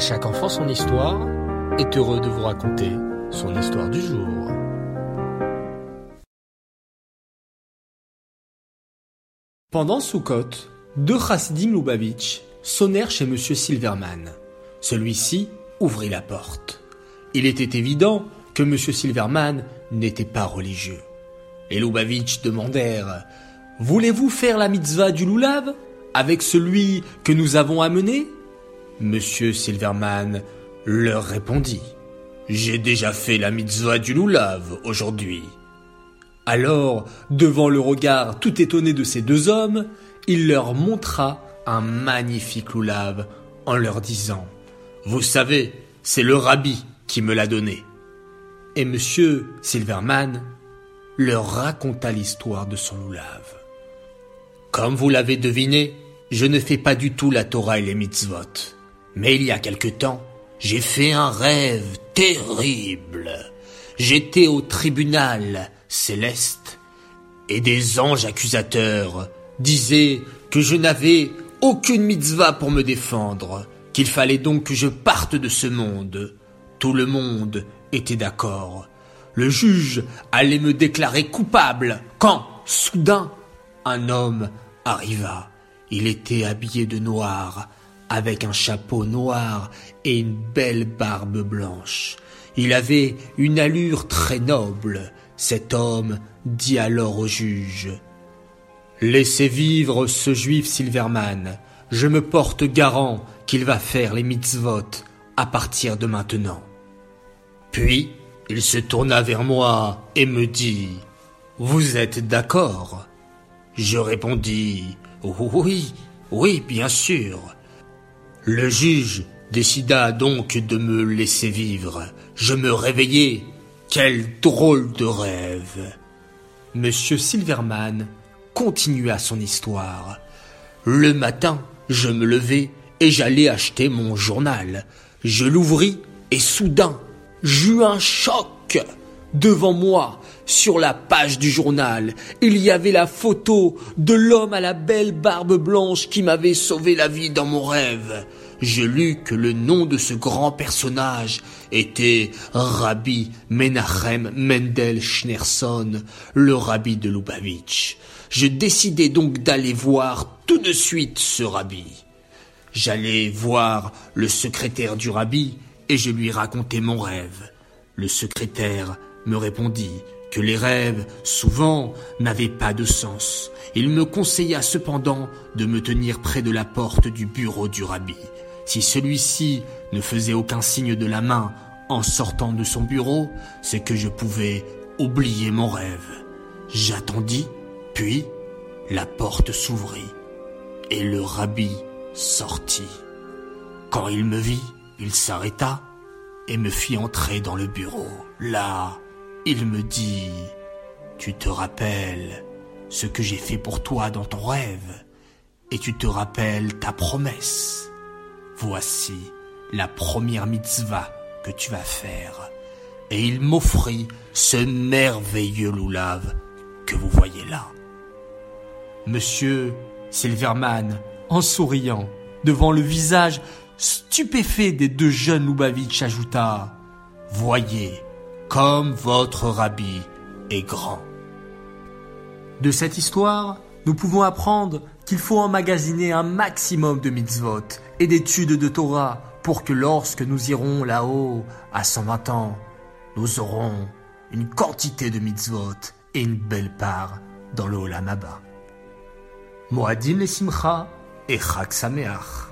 Chaque enfant son histoire est heureux de vous raconter son histoire du jour. Pendant Soukot, deux chassidim Lubavitch sonnèrent chez Monsieur Silverman. Celui-ci ouvrit la porte. Il était évident que Monsieur Silverman n'était pas religieux. Les Lubavitch demandèrent Voulez-vous faire la mitzvah du loulav avec celui que nous avons amené? Monsieur Silverman leur répondit J'ai déjà fait la mitzvah du loulav aujourd'hui. Alors, devant le regard tout étonné de ces deux hommes, il leur montra un magnifique loulav en leur disant Vous savez, c'est le rabbi qui me l'a donné. Et monsieur Silverman leur raconta l'histoire de son loulav. Comme vous l'avez deviné, je ne fais pas du tout la Torah et les mitzvot. Mais il y a quelque temps, j'ai fait un rêve terrible. J'étais au tribunal céleste et des anges accusateurs disaient que je n'avais aucune mitzvah pour me défendre, qu'il fallait donc que je parte de ce monde. Tout le monde était d'accord. Le juge allait me déclarer coupable quand, soudain, un homme arriva. Il était habillé de noir, avec un chapeau noir et une belle barbe blanche. Il avait une allure très noble. Cet homme dit alors au juge Laissez vivre ce juif Silverman. Je me porte garant qu'il va faire les mitzvot à partir de maintenant. Puis, il se tourna vers moi et me dit Vous êtes d'accord? Je répondis Oui, oui, bien sûr. Le juge décida donc de me laisser vivre. Je me réveillai quel drôle de rêve. Monsieur Silverman continua son histoire. Le matin, je me levai et j'allais acheter mon journal. Je l'ouvris et soudain, j'eus un choc. Devant moi, sur la page du journal, il y avait la photo de l'homme à la belle barbe blanche qui m'avait sauvé la vie dans mon rêve je lus que le nom de ce grand personnage était Rabbi Menachem Mendel Schneerson, le rabbi de Lubavitch. Je décidai donc d'aller voir tout de suite ce rabbi. J'allai voir le secrétaire du rabbi et je lui racontai mon rêve. Le secrétaire me répondit que les rêves, souvent, n'avaient pas de sens. Il me conseilla cependant de me tenir près de la porte du bureau du rabbi. Si celui-ci ne faisait aucun signe de la main en sortant de son bureau, c'est que je pouvais oublier mon rêve. J'attendis, puis la porte s'ouvrit et le rabbi sortit. Quand il me vit, il s'arrêta et me fit entrer dans le bureau. Là, il me dit Tu te rappelles ce que j'ai fait pour toi dans ton rêve et tu te rappelles ta promesse. Voici la première mitzvah que tu vas faire. Et il m'offrit ce merveilleux loulav que vous voyez là. Monsieur Silverman, en souriant, devant le visage stupéfait des deux jeunes Lubavitch, ajouta Voyez comme votre rabbi est grand. De cette histoire, nous pouvons apprendre qu'il faut emmagasiner un maximum de mitzvot et d'études de Torah pour que lorsque nous irons là-haut à 120 ans, nous aurons une quantité de mitzvot et une belle part dans le Olam. Moadim le Simcha et Chag Sameach.